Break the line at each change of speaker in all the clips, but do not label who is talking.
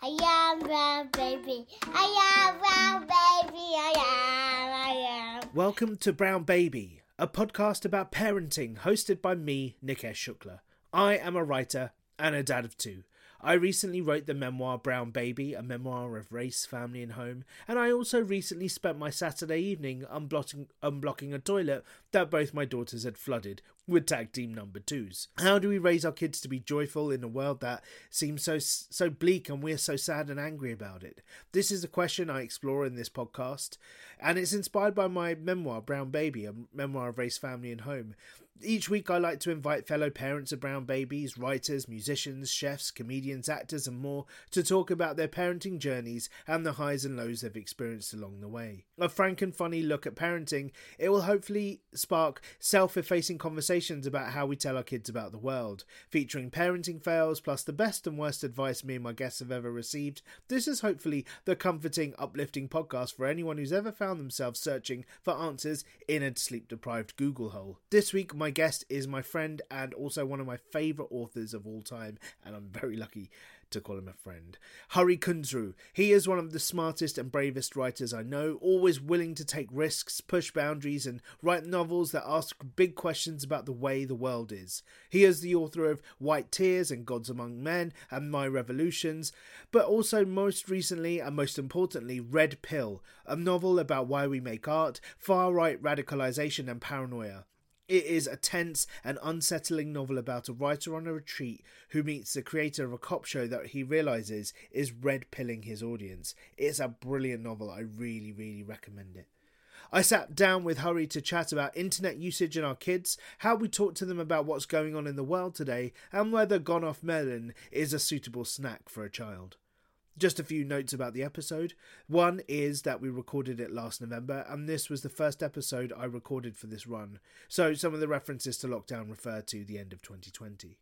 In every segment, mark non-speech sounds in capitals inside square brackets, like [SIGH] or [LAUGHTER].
I am brown baby. I am brown baby. I am. I am.
Welcome to Brown Baby, a podcast about parenting hosted by me, Nikesh Shukla. I am a writer and a dad of two. I recently wrote the memoir Brown Baby, a memoir of race, family, and home, and I also recently spent my Saturday evening unblocking, unblocking a toilet that both my daughters had flooded with tag team number twos. How do we raise our kids to be joyful in a world that seems so so bleak and we're so sad and angry about it? This is a question I explore in this podcast, and it's inspired by my memoir Brown Baby, a memoir of race, family, and home. Each week, I like to invite fellow parents of brown babies, writers, musicians, chefs, comedians, actors, and more to talk about their parenting journeys and the highs and lows they've experienced along the way. A frank and funny look at parenting, it will hopefully spark self effacing conversations about how we tell our kids about the world. Featuring parenting fails plus the best and worst advice me and my guests have ever received, this is hopefully the comforting, uplifting podcast for anyone who's ever found themselves searching for answers in a sleep deprived Google hole. This week, my guest is my friend and also one of my favourite authors of all time, and I'm very lucky to call him a friend. Hari Kunzru. He is one of the smartest and bravest writers I know, always willing to take risks, push boundaries, and write novels that ask big questions about the way the world is. He is the author of White Tears and Gods Among Men and My Revolutions, but also most recently and most importantly, Red Pill, a novel about why we make art, far right radicalization, and paranoia. It is a tense and unsettling novel about a writer on a retreat who meets the creator of a cop show that he realizes is red pilling his audience. It's a brilliant novel. I really, really recommend it. I sat down with Hari to chat about internet usage and our kids, how we talk to them about what's going on in the world today, and whether Gone Off Melon is a suitable snack for a child. Just a few notes about the episode. One is that we recorded it last November, and this was the first episode I recorded for this run, so some of the references to lockdown refer to the end of 2020.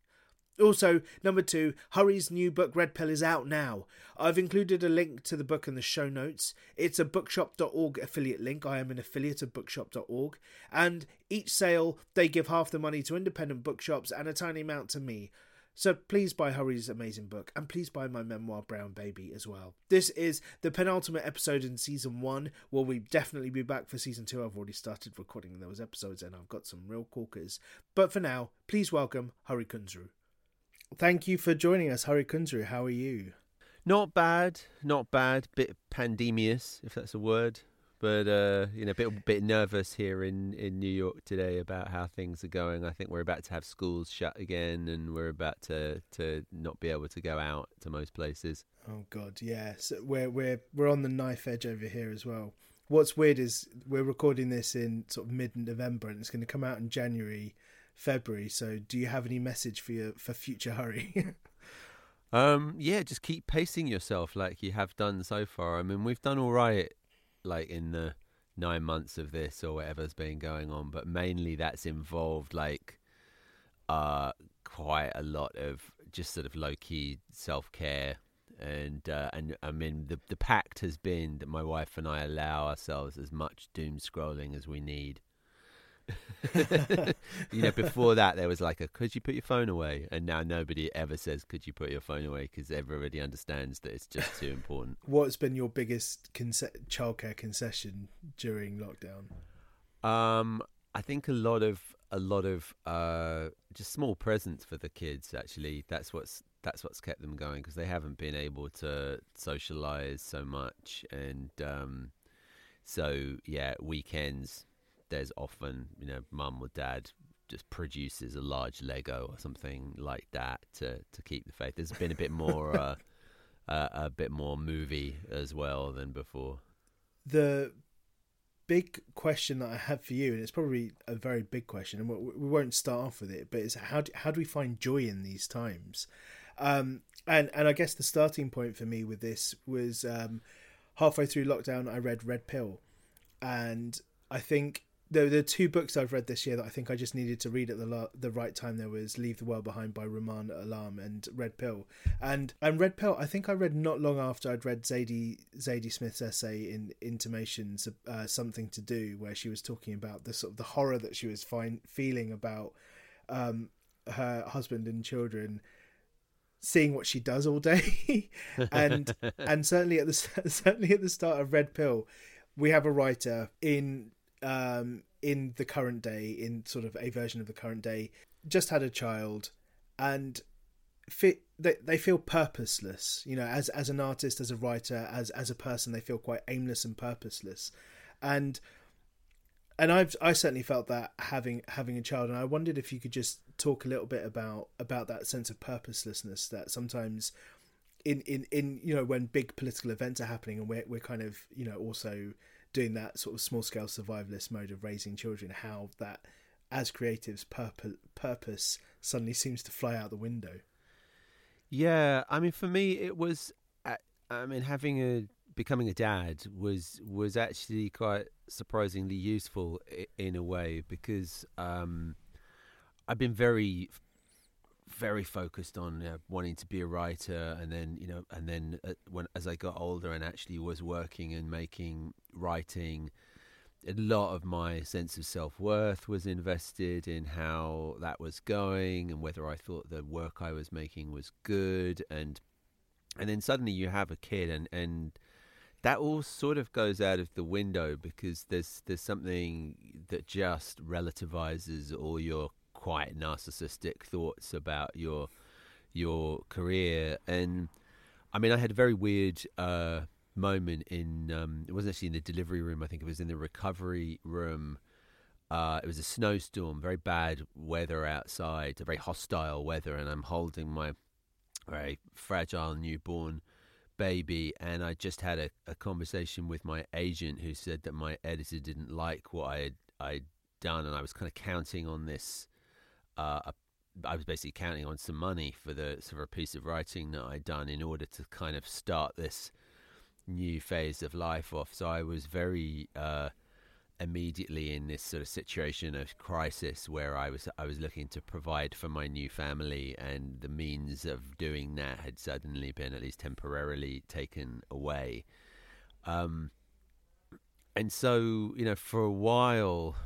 Also, number two, Hari's new book Red Pill is out now. I've included a link to the book in the show notes. It's a bookshop.org affiliate link. I am an affiliate of bookshop.org. And each sale, they give half the money to independent bookshops and a tiny amount to me. So please buy Hari's amazing book and please buy my memoir Brown Baby as well. This is the penultimate episode in season one. Will we definitely be back for season two? I've already started recording those episodes and I've got some real corkers. But for now, please welcome Hari Kunzru. Thank you for joining us, Hari Kunzru. How are you?
Not bad, not bad. Bit pandemious, if that's a word. But uh, you know, a bit bit nervous here in, in New York today about how things are going. I think we're about to have schools shut again, and we're about to, to not be able to go out to most places.
Oh God, yeah. So we're we're we're on the knife edge over here as well. What's weird is we're recording this in sort of mid November, and it's going to come out in January, February. So, do you have any message for your for future Hari? [LAUGHS]
Um, yeah, just keep pacing yourself like you have done so far. I mean, we've done all right, like in the nine months of this or whatever's been going on, but mainly that's involved like uh quite a lot of just sort of low key self care. And uh, and I mean the the pact has been that my wife and I allow ourselves as much doom scrolling as we need, [LAUGHS] you know, before that there was like a "Could you put your phone away?" and now nobody ever says "Could you put your phone away?" because everybody understands that it's just too important. [LAUGHS]
What's been your biggest conce- childcare concession during lockdown?
Um, I think a lot of a lot of uh, just small presents for the kids. Actually, that's what's that's what's kept them going because they haven't been able to socialize so much, and um, so yeah, weekends there's often you know mum or dad just produces a large Lego or something like that to to keep the faith. There's been a bit more uh, [LAUGHS] uh, a bit more movie as well than before.
The big question that I have for you, and it's probably a very big question, and we won't start off with it, but it's how do, how do we find joy in these times? Um, and and I guess the starting point for me with this was um, halfway through lockdown, I read Red Pill, and I think there, there are two books I've read this year that I think I just needed to read at the the right time. There was Leave the World Behind by Rumaan Alam and Red Pill. And and Red Pill, I think I read not long after I'd read Zadie Zadie Smith's essay in Intimations, uh, Something to Do, where she was talking about the sort of the horror that she was find, feeling about um, her husband and children seeing what she does all day [LAUGHS] and [LAUGHS] and certainly at the [LAUGHS] certainly at the start of red pill we have a writer in um, in the current day, in sort of a version of the current day, just had a child, and fit they, they feel purposeless. You know, as as an artist, as a writer, as as a person, they feel quite aimless and purposeless, and and I've I certainly felt that having having a child, and I wondered if you could just talk a little bit about about that sense of purposelessness that sometimes in in in you know when big political events are happening and we're we're kind of you know also doing that sort of small scale survivalist mode of raising children, how that as creatives purpose purpose suddenly seems to fly out the window.
Yeah, I mean, for me, it was. I mean, having a becoming a dad was was actually quite surprisingly useful in a way because um, I've been very very focused on you know, wanting to be a writer, and then you know, and then uh, when as I got older and actually was working and making writing, a lot of my sense of self worth was invested in how that was going and whether I thought the work I was making was good, and and then suddenly you have a kid, and and that all sort of goes out of the window because there's there's something that just relativizes all your quite narcissistic thoughts about your your career. And I mean, I had a very weird uh, moment in. Um, it wasn't actually in the delivery room. I think it was in the recovery room. Uh, it was a snowstorm, very bad weather outside, very hostile weather, and I'm holding my very fragile newborn baby. And I just had a, a conversation with my agent, who said that my editor didn't like what I had I'd done, and I was kind of counting on this uh, I was basically counting on some money for the sort of piece of writing that I'd done in order to kind of start this new phase of life off. So I was very uh, immediately in this sort of situation of crisis where I was I was looking to provide for my new family, and the means of doing that had suddenly been at least temporarily taken away. Um, and so you know, for a while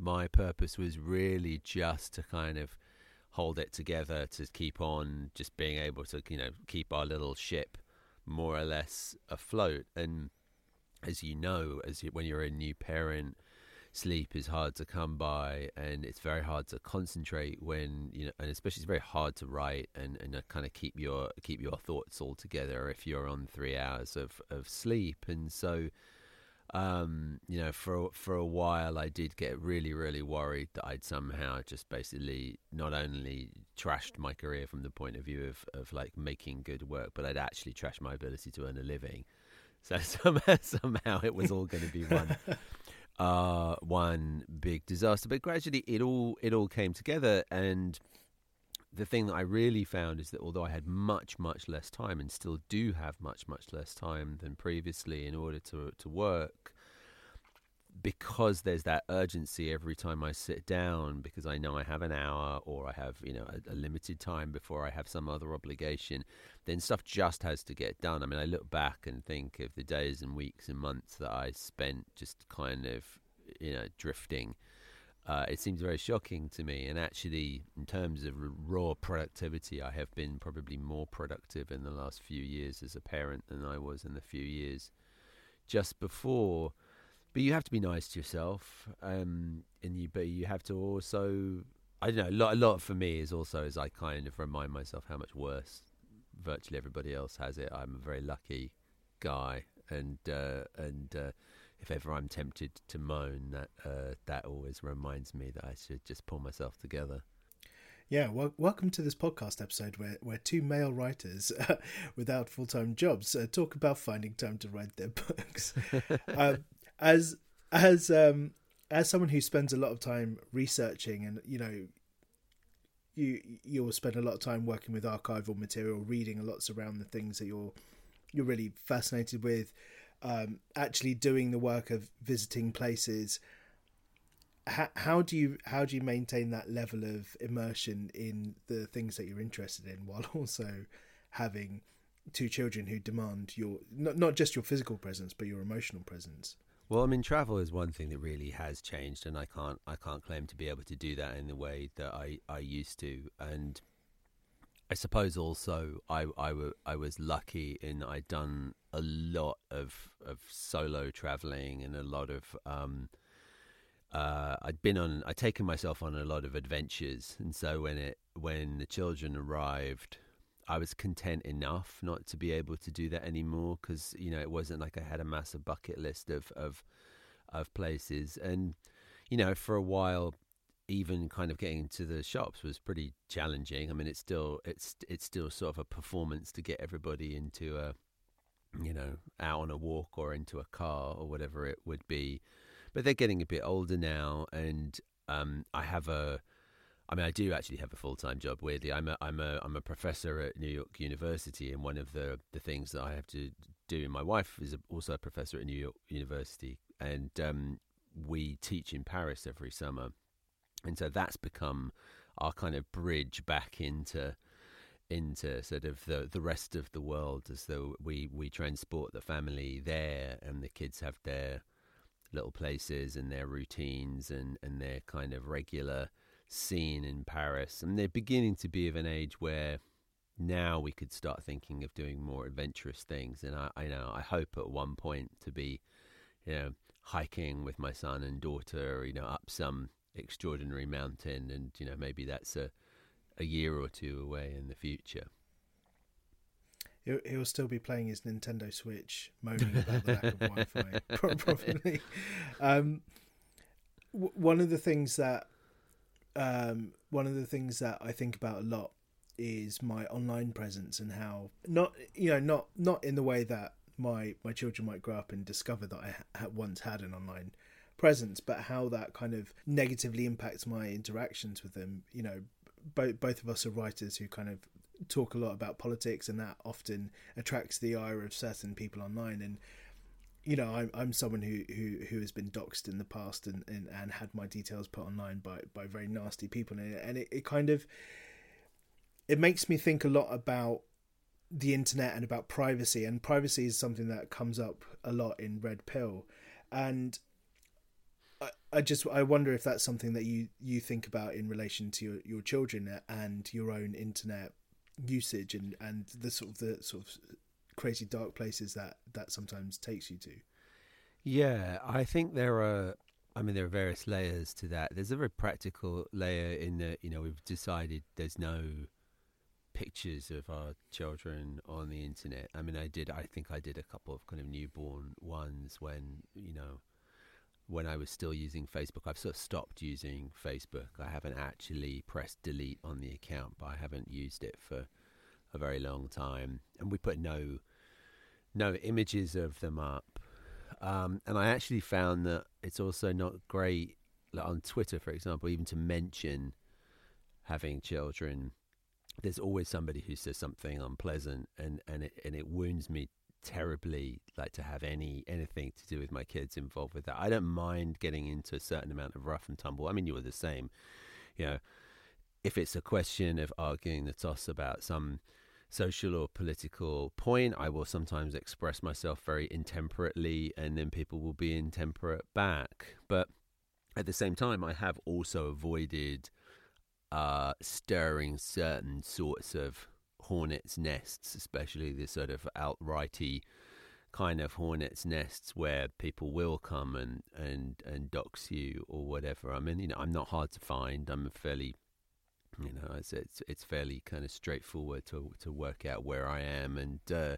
my purpose was really just to kind of hold it together to keep on just being able to you know keep our little ship more or less afloat. And as you know as you, when you're a new parent sleep is hard to come by and it's very hard to concentrate when you know and especially it's very hard to write and and kind of keep your keep your thoughts all together if you're on 3 hours of of sleep. And so um, you know, for for a while, I did get really, really worried that I'd somehow just basically not only trashed my career from the point of view of, of like making good work, but I'd actually trashed my ability to earn a living. [LAUGHS] So somehow, somehow it was all going to be one, [LAUGHS] uh, one big disaster. But gradually, it all it all came together, and the thing that I really found is that although I had much, much less time and still do have much, much less time than previously in order to to work, because there's that urgency every time I sit down, because I know I have an hour or I have you know a, a limited time before I have some other obligation, then stuff just has to get done. I mean, I look back and think of the days and weeks and months that I spent just kind of you know drifting uh, it seems very shocking to me. And actually, in terms of raw productivity, I have been probably more productive in the last few years as a parent than I was in the few years just before. But you have to be nice to yourself, um, and you but you have to also. I don't know. A lot, a lot for me is also as I kind of remind myself how much worse virtually everybody else has it. I'm a very lucky guy, and uh, and uh, if ever I'm tempted to moan, that uh, that always reminds me that I should just pull myself together.
Yeah, well, welcome to this podcast episode where, where two male writers uh, [LAUGHS] without full time jobs uh, talk about finding time to write their [LAUGHS] books. [LAUGHS] um, as as um, as someone who spends a lot of time researching, and you know, you you'll spend a lot of time working with archival material, reading a lot around the things that you're you're really fascinated with um, actually doing the work of visiting places how, how do you how do you maintain that level of immersion in the things that you're interested in while [LAUGHS] also having two children who demand your not, not just your physical presence but your emotional presence
well, I mean, travel is one thing that really has changed, and I can't I can't claim to be able to do that in the way that I, I used to. And I suppose also I I, I was lucky in I'd done a lot of of solo traveling and a lot of um, uh, I'd been on I'd taken myself on a lot of adventures, and so when it when the children arrived, I was content enough not to be able to do that anymore because you know it wasn't like I had a massive bucket list of of of places, and you know for a while even kind of getting to the shops was pretty challenging. I mean, it's still it's it's still sort of a performance to get everybody into a you know out on a walk or into a car or whatever it would be. But they're getting a bit older now, and um, I have a. I mean, I do actually have a full time job. Weirdly, I'm a I'm a I'm a professor at New York University, and one of the the things that I have to do. And my wife is also a professor at New York University, and um, we teach in Paris every summer and so that's become our kind of bridge back into into sort of the the rest of the world as though we we transport the family there and the kids have their little places and their routines and and their kind of regular scene in Paris. And they're beginning to be of an age where now we could start thinking of doing more adventurous things. And I, I know I hope at one point to be you know hiking with my son and daughter you know up some extraordinary mountain, and you know maybe that's a a year or two away in the future.
He'll, he'll still be playing his Nintendo Switch, moaning about the lack of [LAUGHS] Wi-Fi, probably. Um, w- one of the things that um, one of the things that I think about a lot is my online presence and how not you know not not in the way that my my children might grow up and discover that I ha- once had an online presence, but how that kind of negatively impacts my interactions with them. You know, both both of us are writers who kind of talk a lot about politics, and that often attracts the ire of certain people online. And you know, I'm I'm someone who who who has been doxxed in the past and and, and had my details put online by by very nasty people, and and it, it kind of it makes me think a lot about the internet and about privacy. And privacy is something that comes up a lot in red pill. And I just I wonder if that's something that you you think about in relation to your, your children and your own internet usage and and the sort of the sort of crazy dark places that that sometimes takes you to.
Yeah, I think there are. I mean, there are various layers to that. There's a very practical layer in that you know we've decided there's no pictures of our children on the internet. I mean, I did. I think I did a couple of kind of newborn ones when you know when I was still using Facebook. I've sort of stopped using Facebook. I haven't actually pressed delete on the account, but I haven't used it for a very long time. And we put no no images of them up. Um, and I actually found that it's also not great like on Twitter, for example, even to mention having children. There's always somebody who says something unpleasant, and, and it and it wounds me terribly like to have any anything to do with my kids involved with that. I don't mind getting into a certain amount of rough and tumble. I mean, you were the same, you know. If it's a question of arguing the toss about some social or political point, I will sometimes express myself very intemperately, and then people will be intemperate back. But at the same time, I have also avoided uh, stirring certain sorts of hornets' nests, especially the sort of outrighty kind of hornets' nests where people will come and, and, and dox you or whatever. I mean, you know, I'm not hard to find. I'm a fairly, you know, it's it's, it's fairly kind of straightforward to to work out where I am and. Uh,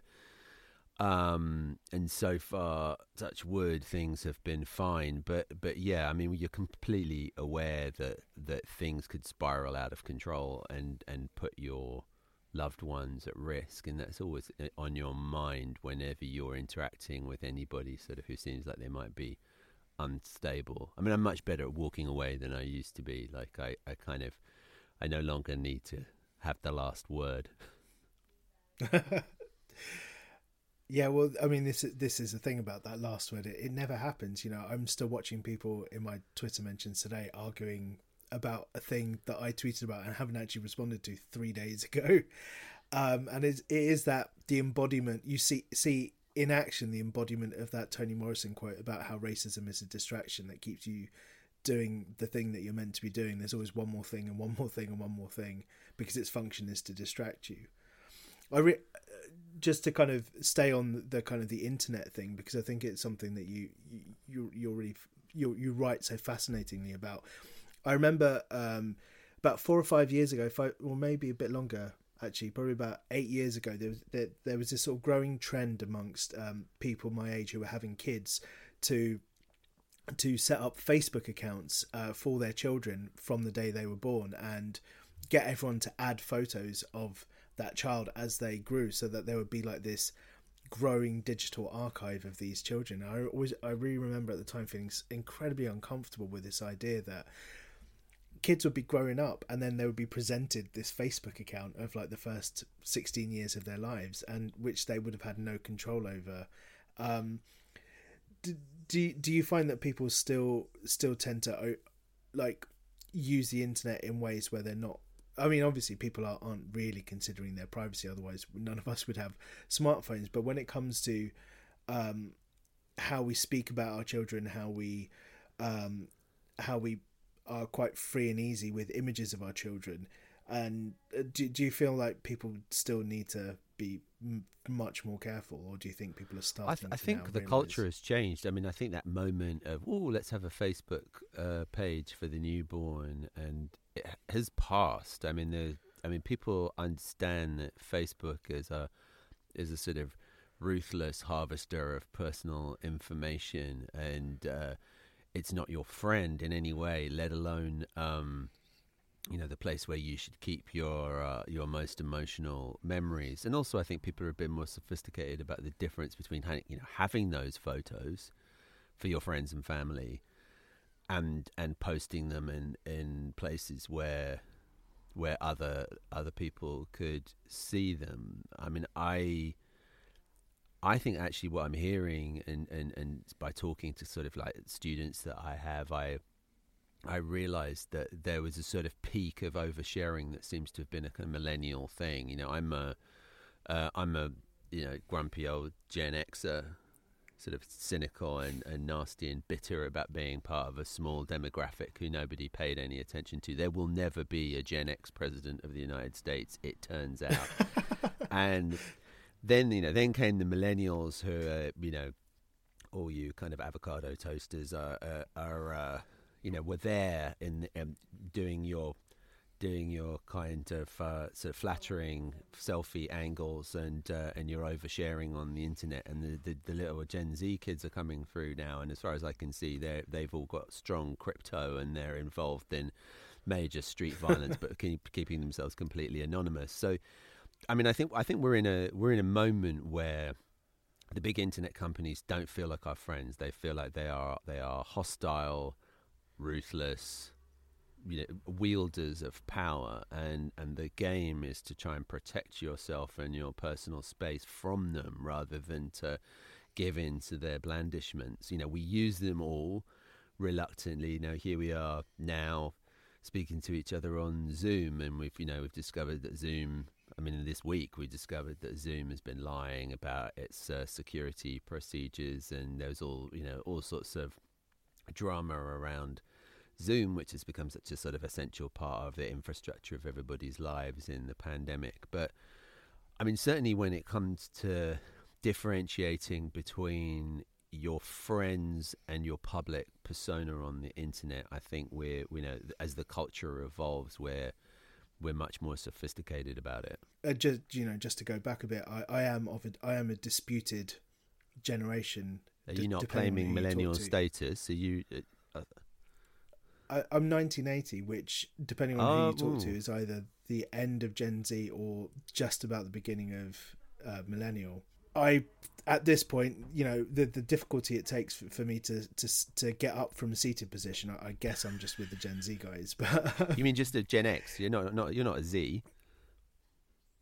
um, and so far, touch wood, things have been fine. But but yeah, I mean, you're completely aware that that things could spiral out of control and and put your loved ones at risk, and that's always uh, on your mind whenever you're interacting with anybody, sort of who seems like they might be unstable. I mean, I'm much better at walking away than I used to be. Like I, I kind of, I no longer need to have the last word. [LAUGHS]
Yeah, well, I mean, this this is the thing about that last word. It, it never happens. You know, I'm still watching people in my Twitter mentions today arguing about a thing that I tweeted about and haven't actually responded to three days ago. [LAUGHS] Um, and it, is that the embodiment you see see in action the embodiment of that Toni Morrison quote about how racism is a distraction that keeps you doing the thing that you're meant to be doing. There's always one more thing and one more thing and one more thing because its function is to distract you. I re- just to kind of stay on the kind of the internet thing because I think it's something that you you you're really you you write so fascinatingly about. I remember um, about four or five years ago, five, or maybe a bit longer, actually, probably about eight years ago, there was there, there was this sort of growing trend amongst um, people my age who were having kids to to set up Facebook accounts uh, for their children from the day they were born and get everyone to add photos of that child as they grew so that there would be like this growing digital archive of these children. I always I really remember at the time feeling incredibly uncomfortable with this idea that kids would be growing up and then they would be presented this Facebook account of like the first 16 years of their lives and which they would have had no control over. Um, do, do, do you find that people still still tend to like use the internet in ways where they're not I mean, obviously, people are, aren't really considering their privacy. Otherwise, none of us would have smartphones. But when it comes to um, how we speak about our children, how we um, how we are quite free and easy with images of our children, and uh, do do you feel like people still need to be m- much more careful, or do you think people are starting? I, th-
I think the
realize...
culture has changed. I mean, I think that moment of oh, let's have a Facebook uh, page for the newborn, and it has passed. I mean, the I mean, people understand that Facebook is a is a sort of ruthless harvester of personal information, and uh, it's not your friend in any way, let alone. Um, you know the place where you should keep your uh, your most emotional memories, and also I think people are a bit more sophisticated about the difference between you know having those photos for your friends and family and and posting them in in places where where other other people could see them. I mean, I I think actually what I'm hearing and and and by talking to sort of like students that I have, I I realized that there was a sort of peak of oversharing that seems to have been a kind of millennial thing. You know, I'm a am uh, a you know grumpy old Gen Xer sort of cynical and, and nasty and bitter about being part of a small demographic who nobody paid any attention to. There will never be a Gen X president of the United States, it turns out. [LAUGHS] and then, you know, then came the millennials who are, you know, all you kind of avocado toasters are, are, are uh, you know, were there in um, doing your doing your kind of uh, sort of flattering selfie angles and uh, and you're oversharing on the internet and the, the, the, little Gen Z kids are coming through now. And as far as I can see they they've all got strong crypto and they're involved in major street violence [LAUGHS] but keep, keeping themselves completely anonymous. So I mean I think I think we're in a we're in a moment where the big internet companies don't feel like our friends. They feel like they are they are hostile ruthless you know wielders of power. And and the game is to try and protect yourself and your personal space from them rather than to give in to their blandishments. You know we use them all reluctantly. You know here we are now speaking to each other on zoom and we've you know we've discovered that zoom I mean, this week we discovered that Zoom has been lying about its uh, security procedures, and there's all you know all sorts of drama around Zoom, which has become such a sort of essential part of the infrastructure of everybody's lives in the pandemic. But I mean, certainly when it comes to differentiating between your friends and your public persona on the internet, I think we're, you know, as the culture evolves, we're we're much more sophisticated about it.
Uh, just you know, just to go back a bit, I, I am of a, I am a disputed generation.
Are you not claiming millennial status? Are you? Uh,
I, am 1980, which, depending on who you talk to, is either the end of Gen Z or just about the beginning of uh, millennial. I, at this point, you know, the the difficulty it takes for, for me to, to to get up from a seated position. I, I guess I'm just with the Gen Z guys. [LAUGHS] But
you mean just a Gen X? You're not not you're not a Z.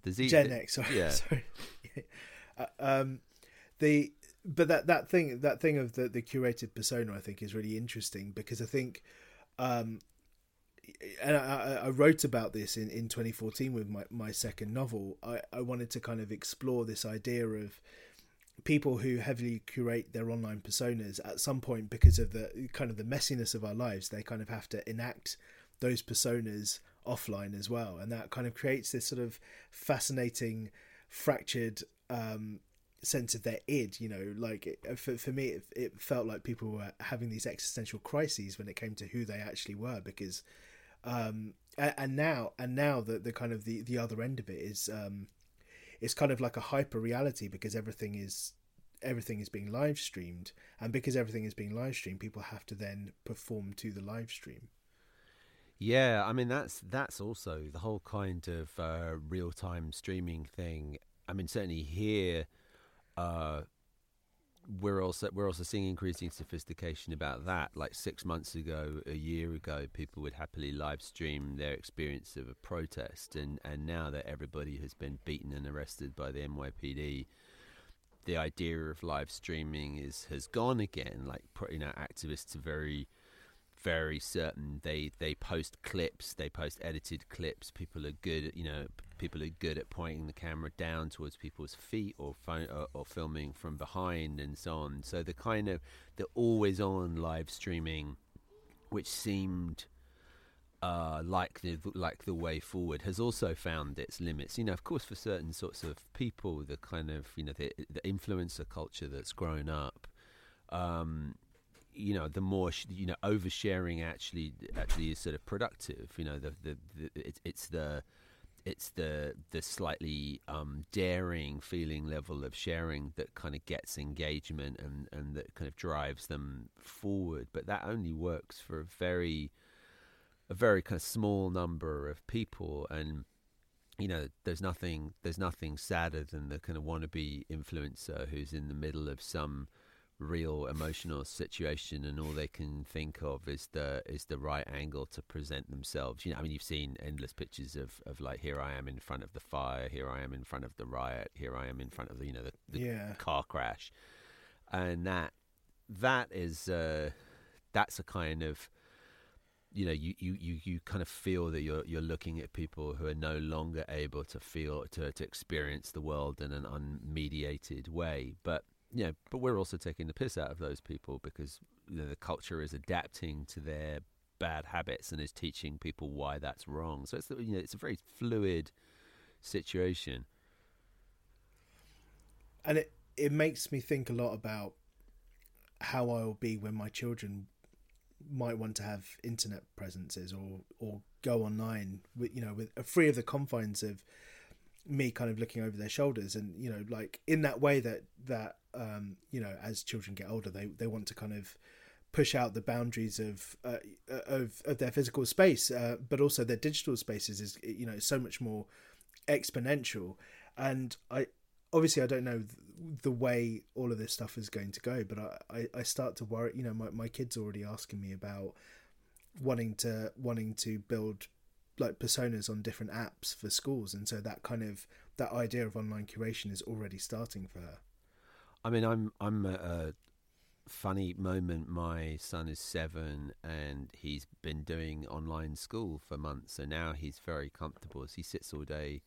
The Z Gen X. Sorry,
yeah. [LAUGHS]
sorry. uh, um, the but that that thing that thing of the the curated persona, I think, is really interesting because I think um, and I, I, wrote about this in, in 2014 with my, my second novel. I, I wanted to kind of explore this idea of people who heavily curate their online personas at some point because of the kind of the messiness of our lives. They kind of have to enact those personas offline as well, and that kind of creates this sort of fascinating, fractured um, sense of their id you know like it, for, for me it, it, felt like people were having these existential crises when it came to who they actually were because um and, now and now the the kind of the the other end of it is um it's kind of like a hyper reality because everything is everything is being live streamed. And because everything is being live streamed people have to then perform to the live stream.
Yeah i mean that's that's also the whole kind of uh, real time streaming thing. I mean certainly here uh, we're also we're also seeing increasing sophistication about that. Like six months ago, a year ago, people would happily live stream their experience of a protest, and and now that everybody has been beaten and arrested by the NYPD, the idea of live streaming is has gone again. Like you know, activists are very very certain they they post clips they post edited clips people are good you know people are good at pointing the camera down towards people's feet or phone or, or filming from behind and so on so the kind of the always on live streaming which seemed uh, like the like the way forward has also found its limits. You know, of course, for certain sorts of people, the kind of you know the, the influencer culture that's grown up, um, you know, the more you know, oversharing actually actually is sort of productive. You know, the the, the it's the it's the the slightly um, daring feeling level of sharing that kind of gets engagement and and that kind of drives them forward. But that only works for a very a very kind of small number of people and you know there's nothing there's nothing sadder than the kind of wannabe influencer who's in the middle of some real emotional situation and all they can think of is the is the right angle to present themselves. You know i mean you've seen endless pictures of of like here i am in front of the fire here i am in front of the riot here i am in front of the you know the, the
yeah.
car crash. And that that is uh that's a kind of you know you, you, you, you kind of feel that you're you're looking at people who are no longer able to feel to, to experience the world in an unmediated way. But know, but we're also taking the piss out of those people because you know, the culture is adapting to their bad habits and is teaching people why that's wrong. So it's you know it's a very fluid situation.
And it it makes me think a lot about how I will be when my children might want to have internet presences or or go online with you know with uh, free of the confines of me kind of looking over their shoulders and you know like in that way that that um you know as children get older they they want to kind of push out the boundaries of uh, of of their physical space uh, but also their digital spaces is you know so much more exponential. And i obviously i don't know the way all of this stuff is going to go but i i, I start to worry you know my, my kids already asking me about wanting to wanting to build like personas on different apps for schools and so that kind of that idea of online curation is already starting for her
i mean i'm i'm at a funny moment my son is 7 and he's been doing online school for months so now he's very comfortable as he sits all day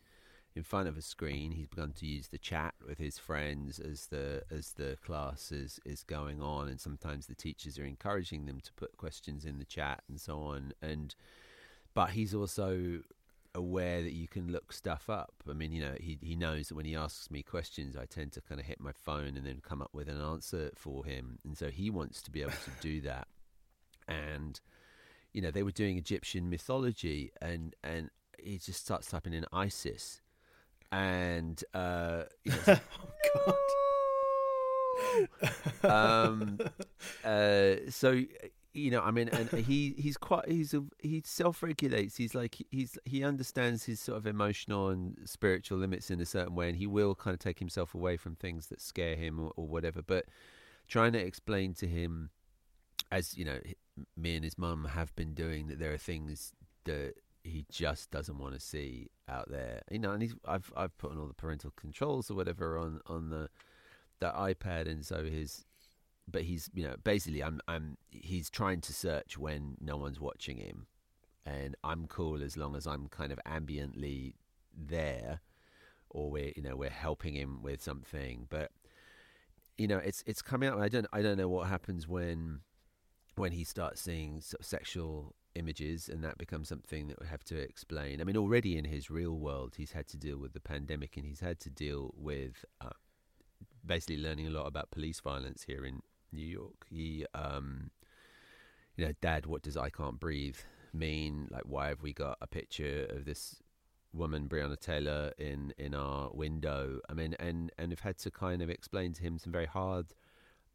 in front of a screen. He's begun to use the chat with his friends as the as the class is, is going on, and sometimes the teachers are encouraging them to put questions in the chat and so on. And but he's also aware that you can look stuff up. I mean, you know, he he knows that when he asks me questions, I tend to kind of hit my phone and then come up with an answer for him, and so he wants to be able to do that. And you know, they were doing Egyptian mythology, and and he just starts typing in Isis, and uh, you know, [LAUGHS]
oh
God. um, [LAUGHS] uh, so you know, I mean, and he he's quite he's a, he self regulates. He's like he's he understands his sort of emotional and spiritual limits in a certain way, and he will kind of take himself away from things that scare him or, or whatever. But trying to explain to him, as you know, me and his mum have been doing, that there are things that he just doesn't want to see out there. You know, and he's I've I've put on all the parental controls or whatever on on the the iPad, and so his but he's you know basically I'm I'm he's trying to search when no one's watching him, and I'm cool as long as I'm kind of ambiently there, or we're you know we're helping him with something. But you know it's it's coming up. I don't I don't know what happens when when he starts seeing sexual images and that becomes something that we have to explain. I mean, already in his real world, he's had to deal with the pandemic and he's had to deal with uh, basically learning a lot about police violence here in New York. He, um, you know, Dad, what does I can't breathe mean? Like, why have we got a picture of this woman, Breonna Taylor, in in our window? I mean, and and have had to kind of explain to him some very hard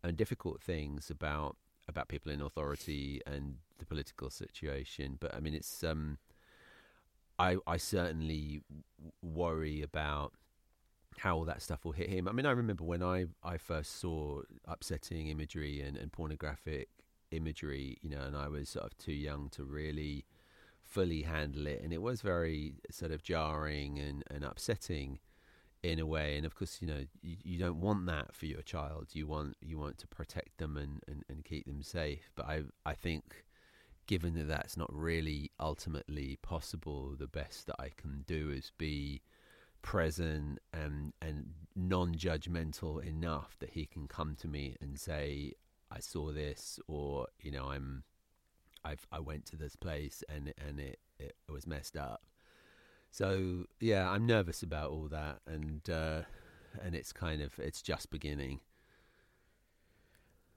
and difficult things about about people in authority and the political situation. But I mean, it's um, I I certainly worry about how all that stuff will hit him. I mean, I remember when I, I first saw upsetting imagery and, and pornographic imagery, you know, and I was sort of too young to really fully handle it. And it was very sort of jarring and, and upsetting in a way. And of course, you know, you, you don't want that for your child. You want you want to protect them and, and, and keep them safe. But I I think given that that's not really ultimately possible, the best that I can do is be present and and non-judgmental enough that he can come to me and say I saw this or you know I'm I've I went to this place and and it it was messed up. So yeah I'm nervous about all that and uh and it's kind of it's just beginning.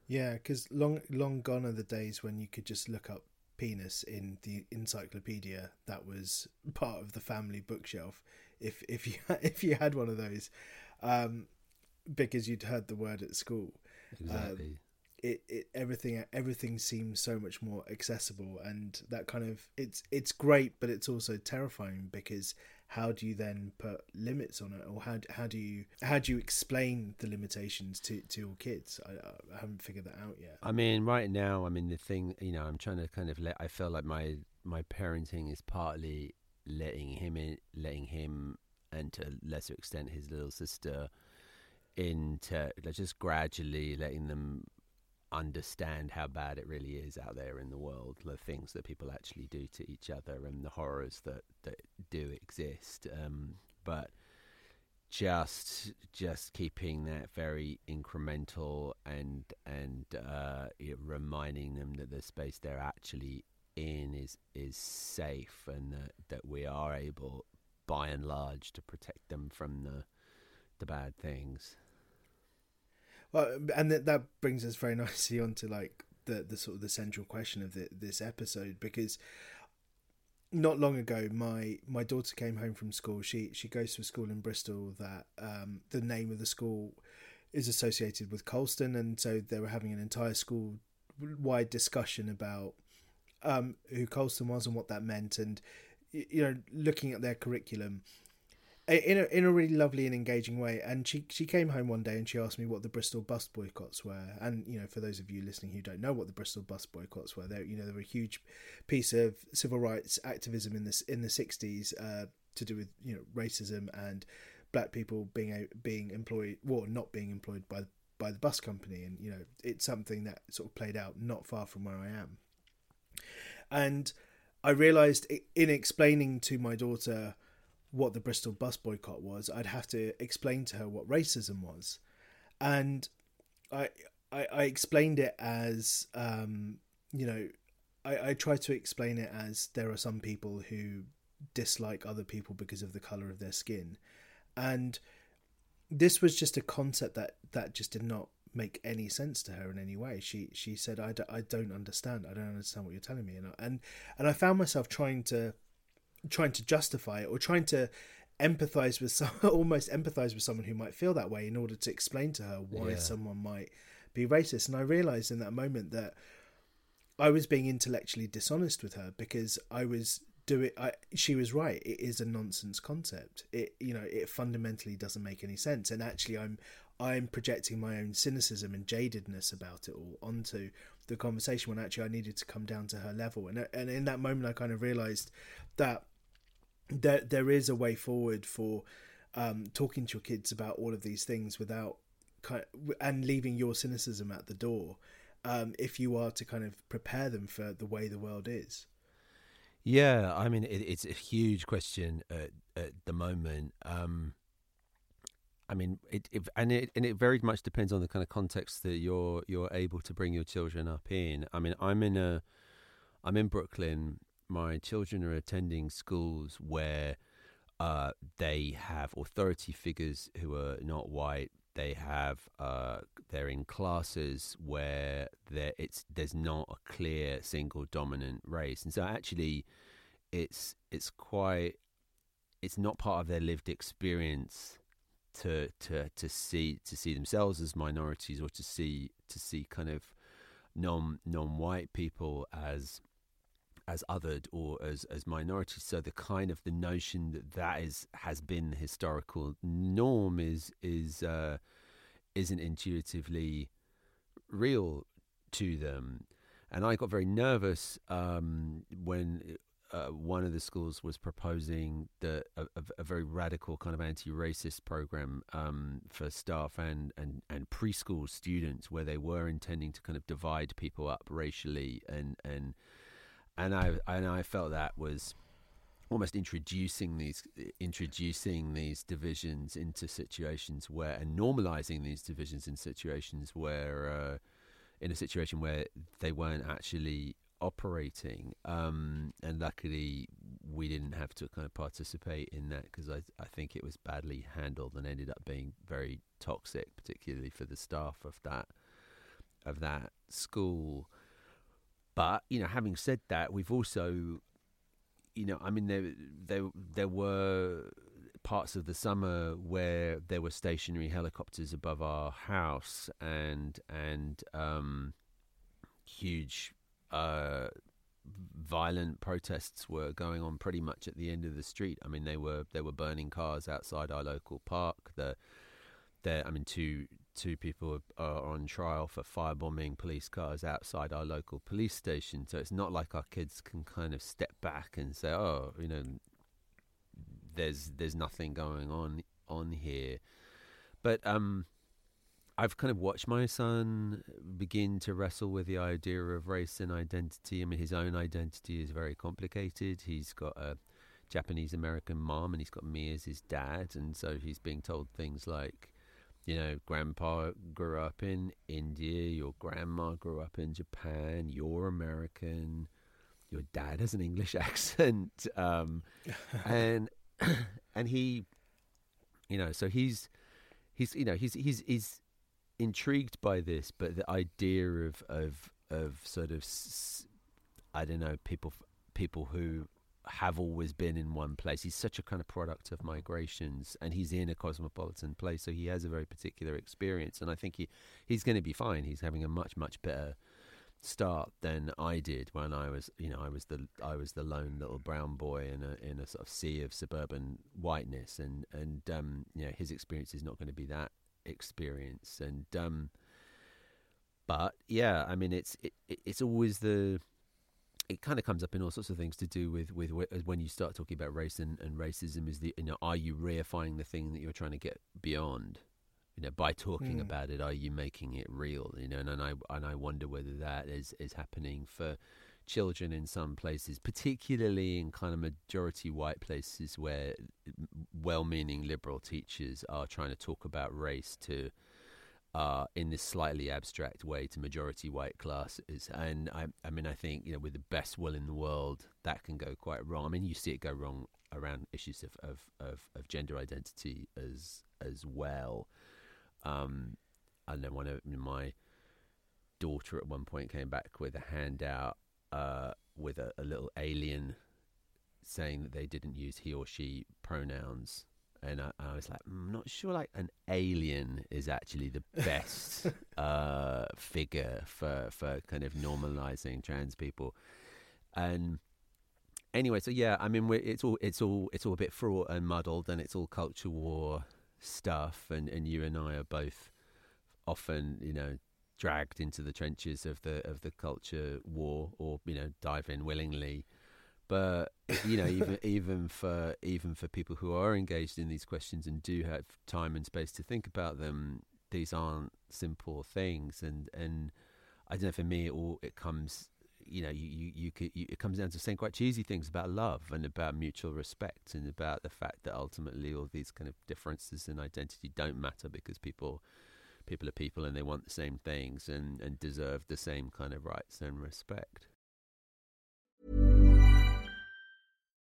Yeah because long long gone are the days when you could just look up penis in the encyclopedia that was part of the family bookshelf if if you [LAUGHS] if you had one of those, um, because you'd heard the word at school.
Exactly.
Um, it, it everything everything seems so much more accessible and that kind of it's it's great but it's also terrifying because how do you then put limits on it or how how do you how do you explain the limitations to to your kids I, I haven't figured that out yet
I mean right now I mean the thing you know I'm trying to kind of let I feel like my my parenting is partly letting him in, letting him and to a lesser extent his little sister into just gradually letting them understand how bad it really is out there in the world, the things that people actually do to each other and the horrors that, that do exist. Um, but just just keeping that very incremental and and uh, reminding them that the space they're actually in is is safe and that, that we are able by and large to protect them from the the bad things.
Well and that, that brings us very [LAUGHS] nicely onto like the the sort of the central question of the, this episode because not long ago my my daughter came home from school. She she goes to a school in Bristol that um, the name of the school is associated with Colston and so they were having an entire school wide discussion about um, who Colston was and what that meant, and you know, looking at their curriculum in a in a really lovely and engaging way. And she she came home one day and she asked me what the Bristol bus boycotts were. And you know, for those of you listening who don't know what the Bristol bus boycotts were, they you know they were a huge piece of civil rights activism in this in the sixties uh, to do with you know racism and black people being being employed, well, not being employed by by the bus company. And you know, it's something that sort of played out not far from where I am. And I realized in explaining to my daughter what the Bristol bus boycott was, I'd have to explain to her what racism was, and I I, I explained it as um, you know I, I tried to explain it as there are some people who dislike other people because of the color of their skin, and this was just a concept that that just did not make any sense to her in any way. She she said, "I, d- I don't understand. I don't understand what you're telling me," and I, and and I found myself trying to trying to justify it or trying to empathize with some [LAUGHS] almost empathize with someone who might feel that way in order to explain to her why
Yeah.
someone might be racist. And I realized in that moment that I was being intellectually dishonest with her because I was doing. I she was right. It is a nonsense concept. It you know it fundamentally doesn't make any sense. And actually, I'm I'm projecting my own cynicism and jadedness about it all onto the conversation when actually I needed to come down to her level. And and in that moment, I kind of realized that there there is a way forward for um, talking to your kids about all of these things without kind and leaving your cynicism at the door um, if you are to kind of prepare them for the way the world is.
Yeah, I mean, it, it's a huge question at, at the moment. Um, I mean, it, it and it and it very much depends on the kind of context that you're you're able to bring your children up in. I mean, I'm in a, I'm in Brooklyn. My children are attending schools where uh, they have authority figures who are not white. They have uh, they're in classes where there it's there's not a clear single dominant race, and so actually, it's it's quite it's not part of their lived experience to to to see to see themselves as minorities or to see to see kind of non non white people as as othered or as as minorities. So the kind of the notion that that is has been the historical norm is is uh isn't intuitively real to them. And i got very nervous um when uh, one of the schools was proposing the a, a, very radical kind of anti-racist program um, for staff and, and, and preschool students, where they were intending to kind of divide people up racially, and and and I and I felt that was almost introducing these introducing these divisions into situations where and normalizing these divisions in situations where uh, in a situation where they weren't actually operating. Um, and luckily, we didn't have to kind of participate in that because I, I think it was badly handled and ended up being very toxic, particularly for the staff of that of that school. But you know, having said that, we've also, you know, I mean, there there there were parts of the summer where there were stationary helicopters above our house and and um, huge uh, violent protests were going on pretty much at the end of the street. I mean, they were they were burning cars outside our local park. The there, I mean, two two people are on trial for firebombing police cars outside our local police station. So it's not like our kids can kind of step back and say, "Oh, you know, there's there's nothing going on on here." But um, I've kind of watched my son begin to wrestle with the idea of race and identity. I mean, his own identity is very complicated. He's got a Japanese American mom, and he's got me as his dad, and so he's being told things like, you know, grandpa grew up in India, your grandma grew up in Japan, you're American, your dad has an English [LAUGHS] accent, um, [LAUGHS] and [CLEARS THROAT] and he, you know, so he's he's you know he's he's he's intrigued by this, but the idea of of of sort of I don't know people people who have always been in one place. He's such a kind of product of migrations, and he's in a cosmopolitan place, so he has a very particular experience. And I think he he's going to be fine. He's having a much much better start than I did when I was, you know, I was the I was the lone little brown boy in a in a sort of sea of suburban whiteness, and and um, you know, his experience is not going to be that experience, and um, but yeah, I mean, it's it, it- it's always the it kind of comes up in all sorts of things to do with with when you start talking about race and, and racism is the you know are you reifying the thing that you're trying to get beyond you know by talking
Mm.
about it are you making it real you know and, and I and I wonder whether that is is happening for children in some places, particularly in kind of majority white places where well meaning liberal teachers are trying to talk about race to. Uh, in this slightly abstract way to majority white classes, and I, I mean, I think you know, with the best will in the world, that can go quite wrong. I mean, you see it go wrong around issues of of, of, of gender identity as as well. Um, and then one of my daughter at one point came back with a handout uh, with a, a, little alien saying that they didn't use he or she pronouns. And I, I was like, I'm mm, not sure. Like an alien is actually the [LAUGHS] best uh, figure for for kind of normalizing trans people. And anyway, so yeah, I mean, it's all it's all it's all a bit fraught and muddled, and it's all culture war stuff. And and you and I are both often, you know, dragged into the trenches of the of the culture war, or you know, dive in willingly. But you know, even [LAUGHS] even for even for people who are engaged in these questions and do have time and space to think about them, these aren't simple things. And and I don't know. For me, it all it comes you know, you, you, you, could, you, it comes down to saying quite cheesy things about love and about mutual respect and about the fact that ultimately all these kind of differences in identity don't matter because people people are people and they want the same things and, and deserve the same kind of rights and respect.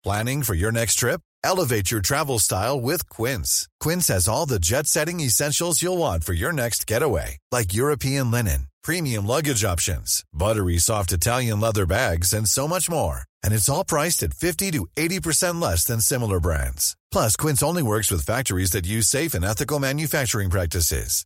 Planning for your next trip? Elevate your travel style with Quince. Quince has all the jet setting essentials you'll want for your next getaway, like European linen, premium luggage options, buttery soft Italian leather bags, and so much more. And it's all priced at 50 to 80% less than similar brands. Plus, Quince only works with factories that use safe and ethical manufacturing practices.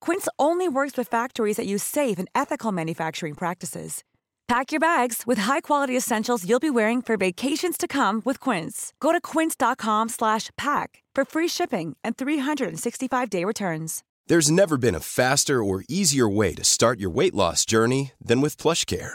Quince only works with factories that use safe and ethical manufacturing practices. Pack your bags with high-quality essentials you'll be wearing for vacations to come with Quince. Go to quince.com/pack for free shipping and 365-day returns.
There's never been a faster or easier way to start your weight loss journey than with PlushCare.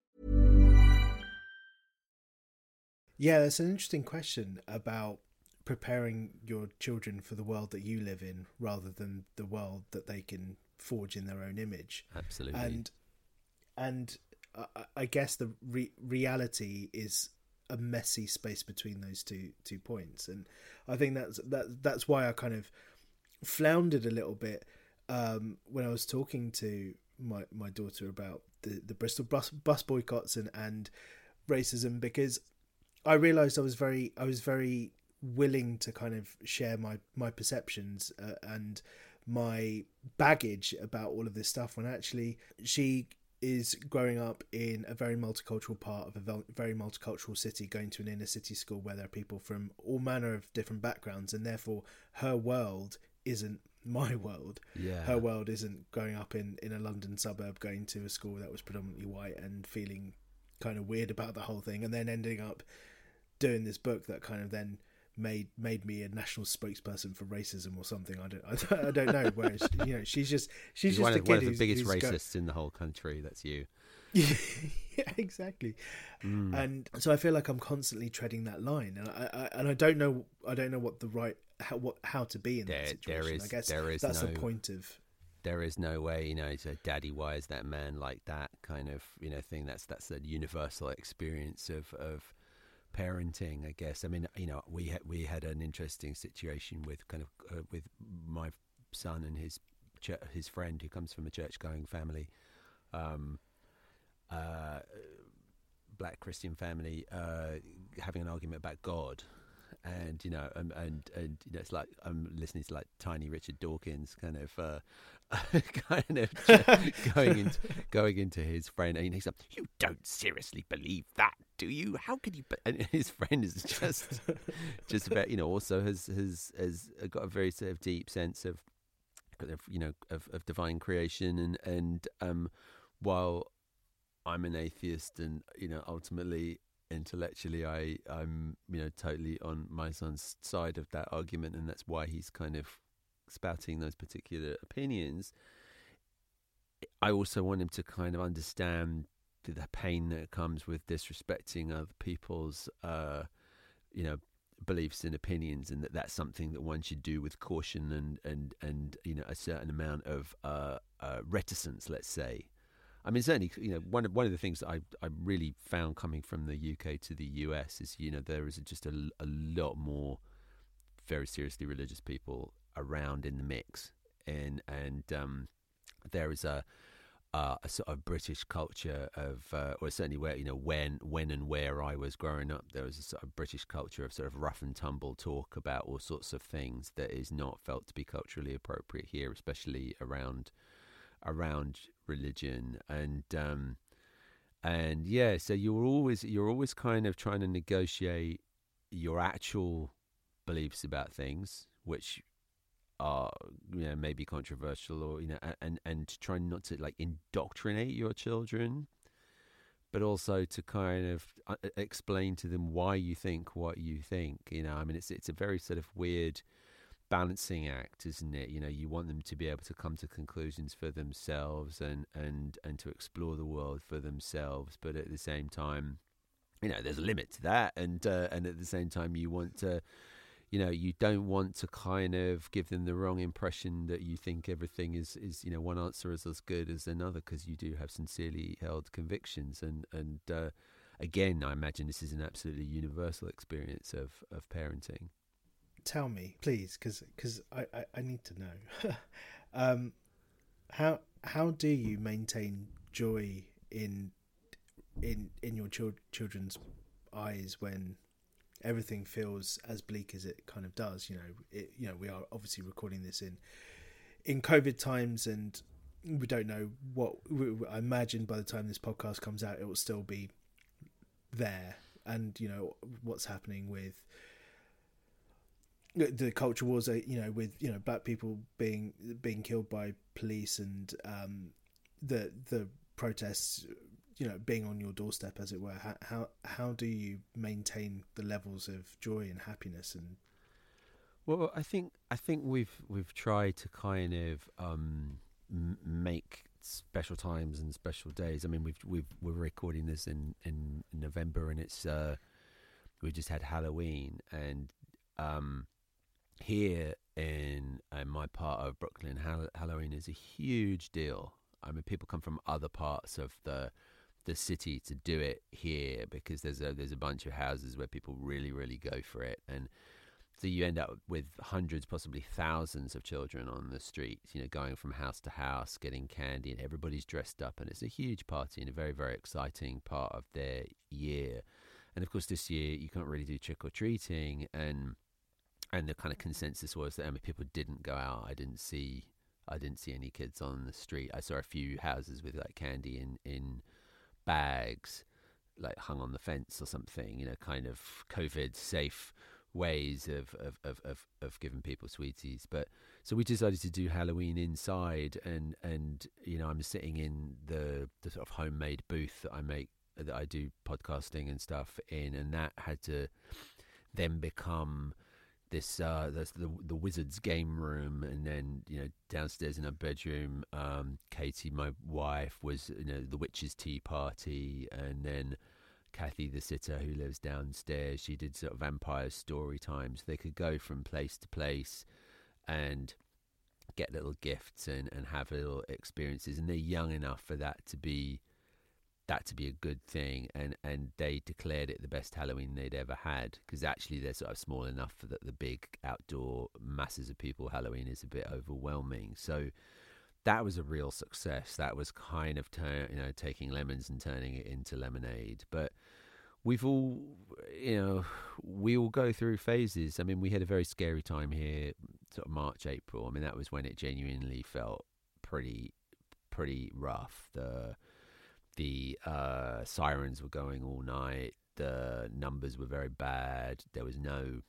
Yeah, that's an interesting question about preparing your children for the world that you live in rather than the world that they can forge in their own image.
Absolutely.
And and I, I guess the re- reality is a messy space between those two two points, and I think that's that that's why I kind of floundered a little bit um, when I was talking to my my daughter about the the Bristol bus bus boycotts and and racism because I realized I was very I was very willing to kind of share my my perceptions uh, and my baggage about all of this stuff when actually she is growing up in a very multicultural part of a very multicultural city going to an inner city school where there are people from all manner of different backgrounds and therefore her world isn't [LAUGHS] my world.
Yeah.
Her world isn't growing up in in a london suburb going to a school that was predominantly white and feeling kind of weird about the whole thing and then ending up doing this book that kind of then made made me a national spokesperson for racism or something. I don't [LAUGHS] I, don't know. Whereas you know she's just she's, she's just
one, of, one of the biggest racists
go-
in the whole country. That's you. [LAUGHS]
yeah, exactly.
Mm.
And so I feel like I'm constantly treading that line, and I, I and I don't know I don't know what the right how what how to be in
there,
that situation.
There is,
I guess
there is
that's
no,
the point of.
There is no way, you know, to daddy, why is that man like that kind of, you know, thing. That's that's a universal experience of of parenting, I guess. I mean, you know, we had we had an interesting situation with kind of uh, with my son and his ch- his friend who comes from a church going family, um, uh, black Christian family, uh, having an argument about God, and you know, and and, and you know, it's like I'm listening to like tiny Richard Dawkins, kind of, uh, [LAUGHS] kind of [LAUGHS] going into going into his friend, and he's like, "You don't seriously believe that, do you? How could you?" And his friend is just, just about, you know, also has has has got a very sort of deep sense of, of you know, of, of divine creation, and and um, while I'm an atheist, and you know, ultimately intellectually I I'm you know totally on my son's side of that argument and that's why he's kind of spouting those particular opinions. I also want him to kind of understand the, pain that comes with disrespecting other people's uh you know beliefs and opinions and that that's something that one should do with caution and and and you know a certain amount of uh, uh reticence let's say I mean, certainly, you know, one of one of the things that I I really found coming from the UK to the US is, you know, there is just a, a lot more very seriously religious people around in the mix, and and um, there is a uh, a sort of British culture of, uh, or certainly where you know when when and where I was growing up, there was a sort of British culture of sort of rough and tumble talk about all sorts of things that is not felt to be culturally appropriate here, especially around around religion and um, and yeah so you're always you're always kind of trying to negotiate your actual beliefs about things which are you know maybe controversial or you know and and trying not to like indoctrinate your children but also to kind of uh, explain to them why you think what you think you know? I mean it's it's a very sort of weird balancing act, isn't it? You know, you want them to be able to come to conclusions for themselves and and and to explore the world for themselves, but at the same time, you know, there's a limit to that, and uh, and at the same time, you want to. You know, you don't want to kind of give them the wrong impression that you think everything is, is you know, one answer is as good as another because you do have sincerely held convictions. And, and uh, again, I imagine this is an absolutely universal experience of, of parenting
tell me, please, because because I, I, I need to know. [LAUGHS] um, how how do you maintain joy in in in your ch- children's eyes when everything feels as bleak as it kind of does? You know, it, you know, we are obviously recording this in in COVID times, and we don't know what. I imagine by the time this podcast comes out, it will still be there, and you know what's happening with the culture wars, you know, with you know black people being being killed by police and um, the the protests, you know, being on your doorstep, as it were. How how how do you maintain the levels of joy and happiness and?
Well, I think I think we've we've tried to kind of um, make special times and special days. I mean, we've we've we're recording this in in November, and it's uh, we just had Halloween, and um, here in, in my part of Brooklyn, Halloween is a huge deal. I mean, people come from other parts of the the city to do it here because there's a there's a bunch of houses where people really really go for it, and so you end up with hundreds, possibly thousands of children on the streets. You know, going from house to house, getting candy, and everybody's dressed up, and it's a huge party and a very very exciting part of their year. And of course, this year you can't really do trick or treating, and and the kind of consensus was that I mean, people didn't go out. I didn't see I didn't see any kids on the street. I saw a few houses with like candy in in bags, like hung on the fence or something. You know, kind of COVID safe ways of of, of, of, of giving people sweeties. But so we decided to do Halloween inside, and and you know I'm sitting in the the sort of homemade booth that I make that I do podcasting and stuff in, and that had to then become this uh, the, the, the wizard's game room, and then you know downstairs in her bedroom, um, Katie, my wife, was you know the witch's tea party, and then Kathy, the sitter who lives downstairs, she did sort of vampire story times. They could go from place to place, and get little gifts and and have little experiences, and they're young enough for that to be that to be a good thing, and and they declared it the best Halloween they'd ever had because actually they're sort of small enough for that the big outdoor masses of people Halloween is a bit overwhelming. So that was a real success. That was kind of turn, you know taking lemons and turning it into lemonade, but we've all you know we all go through phases. I mean, we had a very scary time here, sort of March, April. I mean, that was when it genuinely felt pretty, pretty rough. The the uh, sirens were going all night. The numbers were very bad. There was no,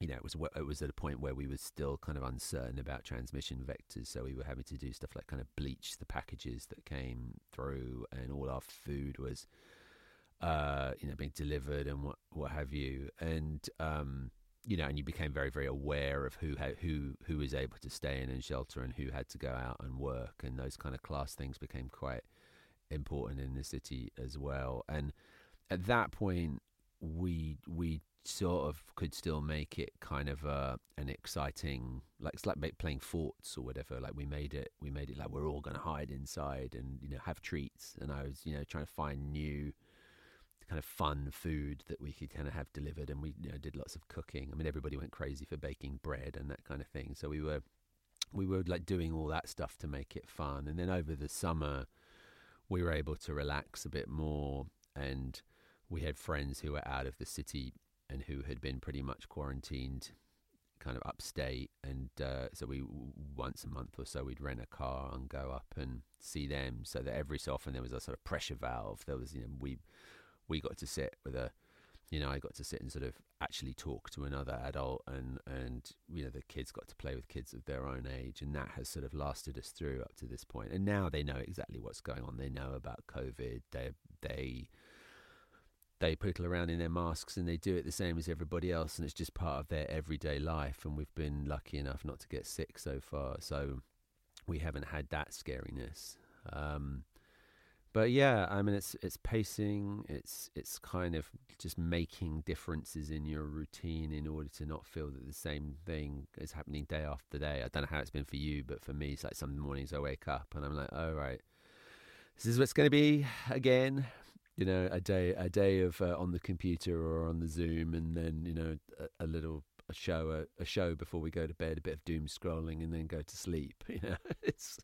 you know, it was it was at a point where we were still kind of uncertain about transmission vectors. So we were having to do stuff like kind of bleach the packages that came through, and all our food was uh, you know, being delivered and what what have you, and um, you know, and you became very very aware of who who who was able to stay in and shelter and who had to go out and work, and those kind of class things became quite important in the city as well. And at that point, we we sort of could still make it kind of a, an exciting like it's like playing forts or whatever like we made it we made it like we're all going to hide inside and you know have treats and i was you know trying to find new kind of fun food that we could kind of have delivered, and we you know, did lots of cooking. I mean, everybody went crazy for baking bread and that kind of thing. So we were we were like doing all that stuff to make it fun. And then over the summer, we were able to relax a bit more, and we had friends who were out of the city and who had been pretty much quarantined kind of upstate and uh, so we once a month or so we'd rent a car and go up and see them so that every so often there was a sort of pressure valve. There was you know we we got to sit with a you know, I got to sit and sort of actually talk to another adult, and and you know, the kids got to play with kids of their own age, and that has sort of lasted us through up to this point. And now they know exactly what's going on. They know about COVID. They they they puttle around in their masks and they do it the same as everybody else, and it's just part of their everyday life. And we've been lucky enough not to get sick so far, so we haven't had that scariness. Um, but yeah, I mean, it's it's pacing. It's it's kind of just making differences in your routine in order to not feel that the same thing is happening day after day. I don't know how it's been for you, but for me, it's like some mornings I wake up and I'm like, oh right, this is what's going to be again. You know, a day a day of uh, on the computer or on the Zoom, and then you know a, a little a show a, a show before we go to bed, a bit of doom scrolling, and then go to sleep. [LAUGHS] You know, it's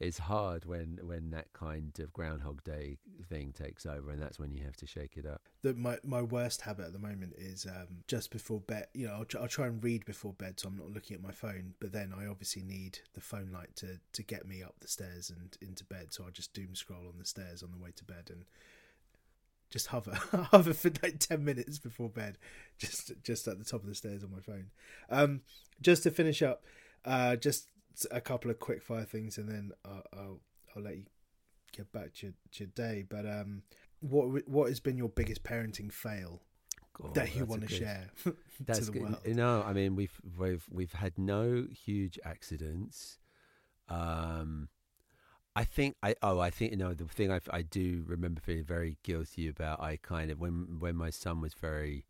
it's hard when when that kind of Groundhog Day thing takes over, and that's when you have to shake it up.
The, my my worst habit at the moment is um, just before bed. You know, I'll, try, I'll try and read before bed, so I'm not looking at my phone. But then I obviously need the phone light to to get me up the stairs and into bed. So I just doom scroll on the stairs on the way to bed and just hover [LAUGHS] hover for like 10 minutes before bed just just at the top of the stairs on my phone um just to finish up uh just a couple of quick fire things, and then I'll, I'll, I'll let you get back to your, to your day. But um, what what has been your biggest parenting fail God, that you want to good, share [LAUGHS] [LAUGHS]
that's
to the
good.
world?
No, I mean we've we've we've had no huge accidents. Um, I think I oh I think you know the thing I I do remember feeling very guilty about. I kind of when when my son was very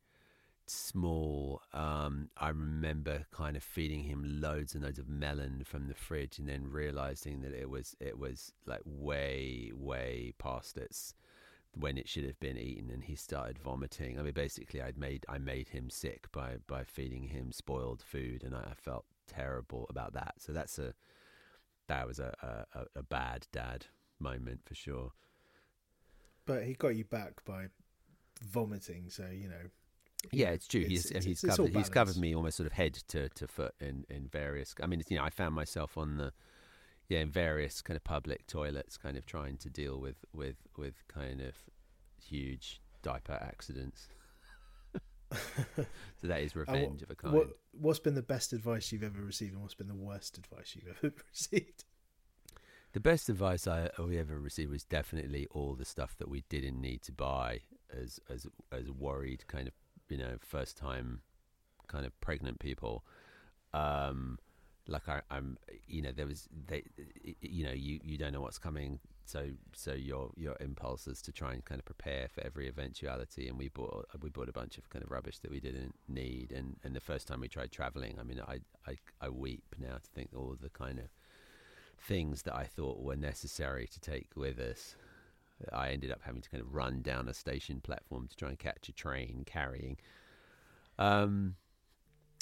small, um, I remember kind of feeding him loads and loads of melon from the fridge, and then realizing that it was it was like way way past its when it should have been eaten, and he started vomiting. I mean, basically, I'd made I made him sick by by feeding him spoiled food, and I, I felt terrible about that. So that's a that was a, a, a bad dad moment for sure.
But he got you back by vomiting, so you know
yeah, it's true. It's, he's it's, he's it's covered he's covered me almost sort of head to, to foot in, in various. I mean, you know, I found myself on the yeah in various kind of public toilets, kind of trying to deal with with with kind of huge diaper accidents. [LAUGHS] so that is [LAUGHS] revenge what, of a kind.
What, what's been the best advice you've ever received, and what's been the worst advice you've ever [LAUGHS] received?
The best advice I we ever received was definitely all the stuff that we didn't need to buy as as as worried kind of you know first time kind of pregnant people um like I, am you know there was they you know you you don't know what's coming. So so your your impulse is to try and kind of prepare for every eventuality. And we bought we bought a bunch of kind of rubbish that we didn't need. And and the first time we tried traveling i mean i i, I weep now to think all the kind of things that i thought were necessary to take with us I ended up having to kind of run down a station platform to try and catch a train carrying. Um,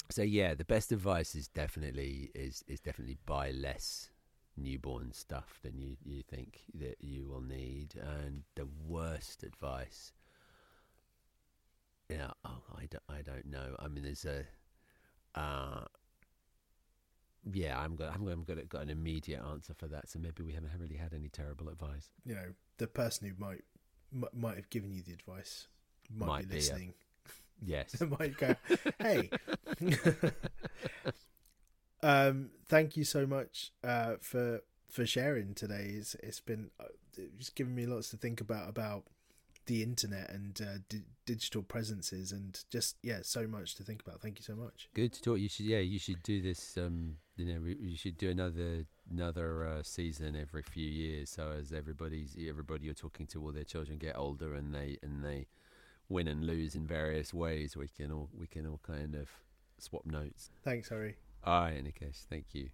so yeah, the best advice is definitely is is definitely buy less newborn stuff than you you think that you will need, and the worst advice. Yeah, oh I don't, I don't know. I mean, there's a, uh, yeah, I'm got, I'm, I'm got, got an immediate answer for that. So maybe we haven't really had any terrible advice.
You know, the person who might m- might have given you the advice might,
Might
be
be, yeah.
listening.
Yes. [LAUGHS]
might go, hey. [LAUGHS] [LAUGHS] um, thank you so much uh, for for sharing today. It's it's been uh, it's given me lots to think about about the internet and uh, di- digital presences and just yeah, so much to think about. Thank you so much.
Good to talk. You should, yeah, you should do this. Um, you know, we- you should do another another uh, season every few years. So as everybody's everybody you're talking to, all their children get older and they and they win and lose in various ways. We can all we can all kind of swap notes.
Thanks, Hari.
All right, Nikesh, thank you.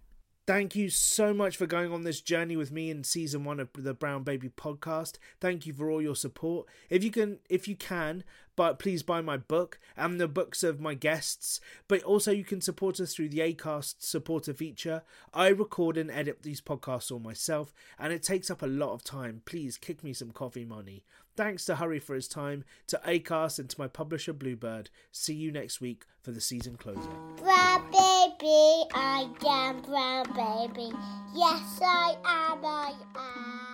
Thank you so much for going on this journey with me in season one of the Brown Baby podcast. Thank you for all your support. If you can, if you can, but please buy my book and the books of my guests. But also, you can support us through the Acast supporter feature. I record and edit these podcasts all myself, and it takes up a lot of time. Please kick me some coffee money. Thanks to Hari for his time, to Acast, and to my publisher Bluebird. See you next week for the season closer.
Brown baby, I am brown baby. Yes, I am, I am.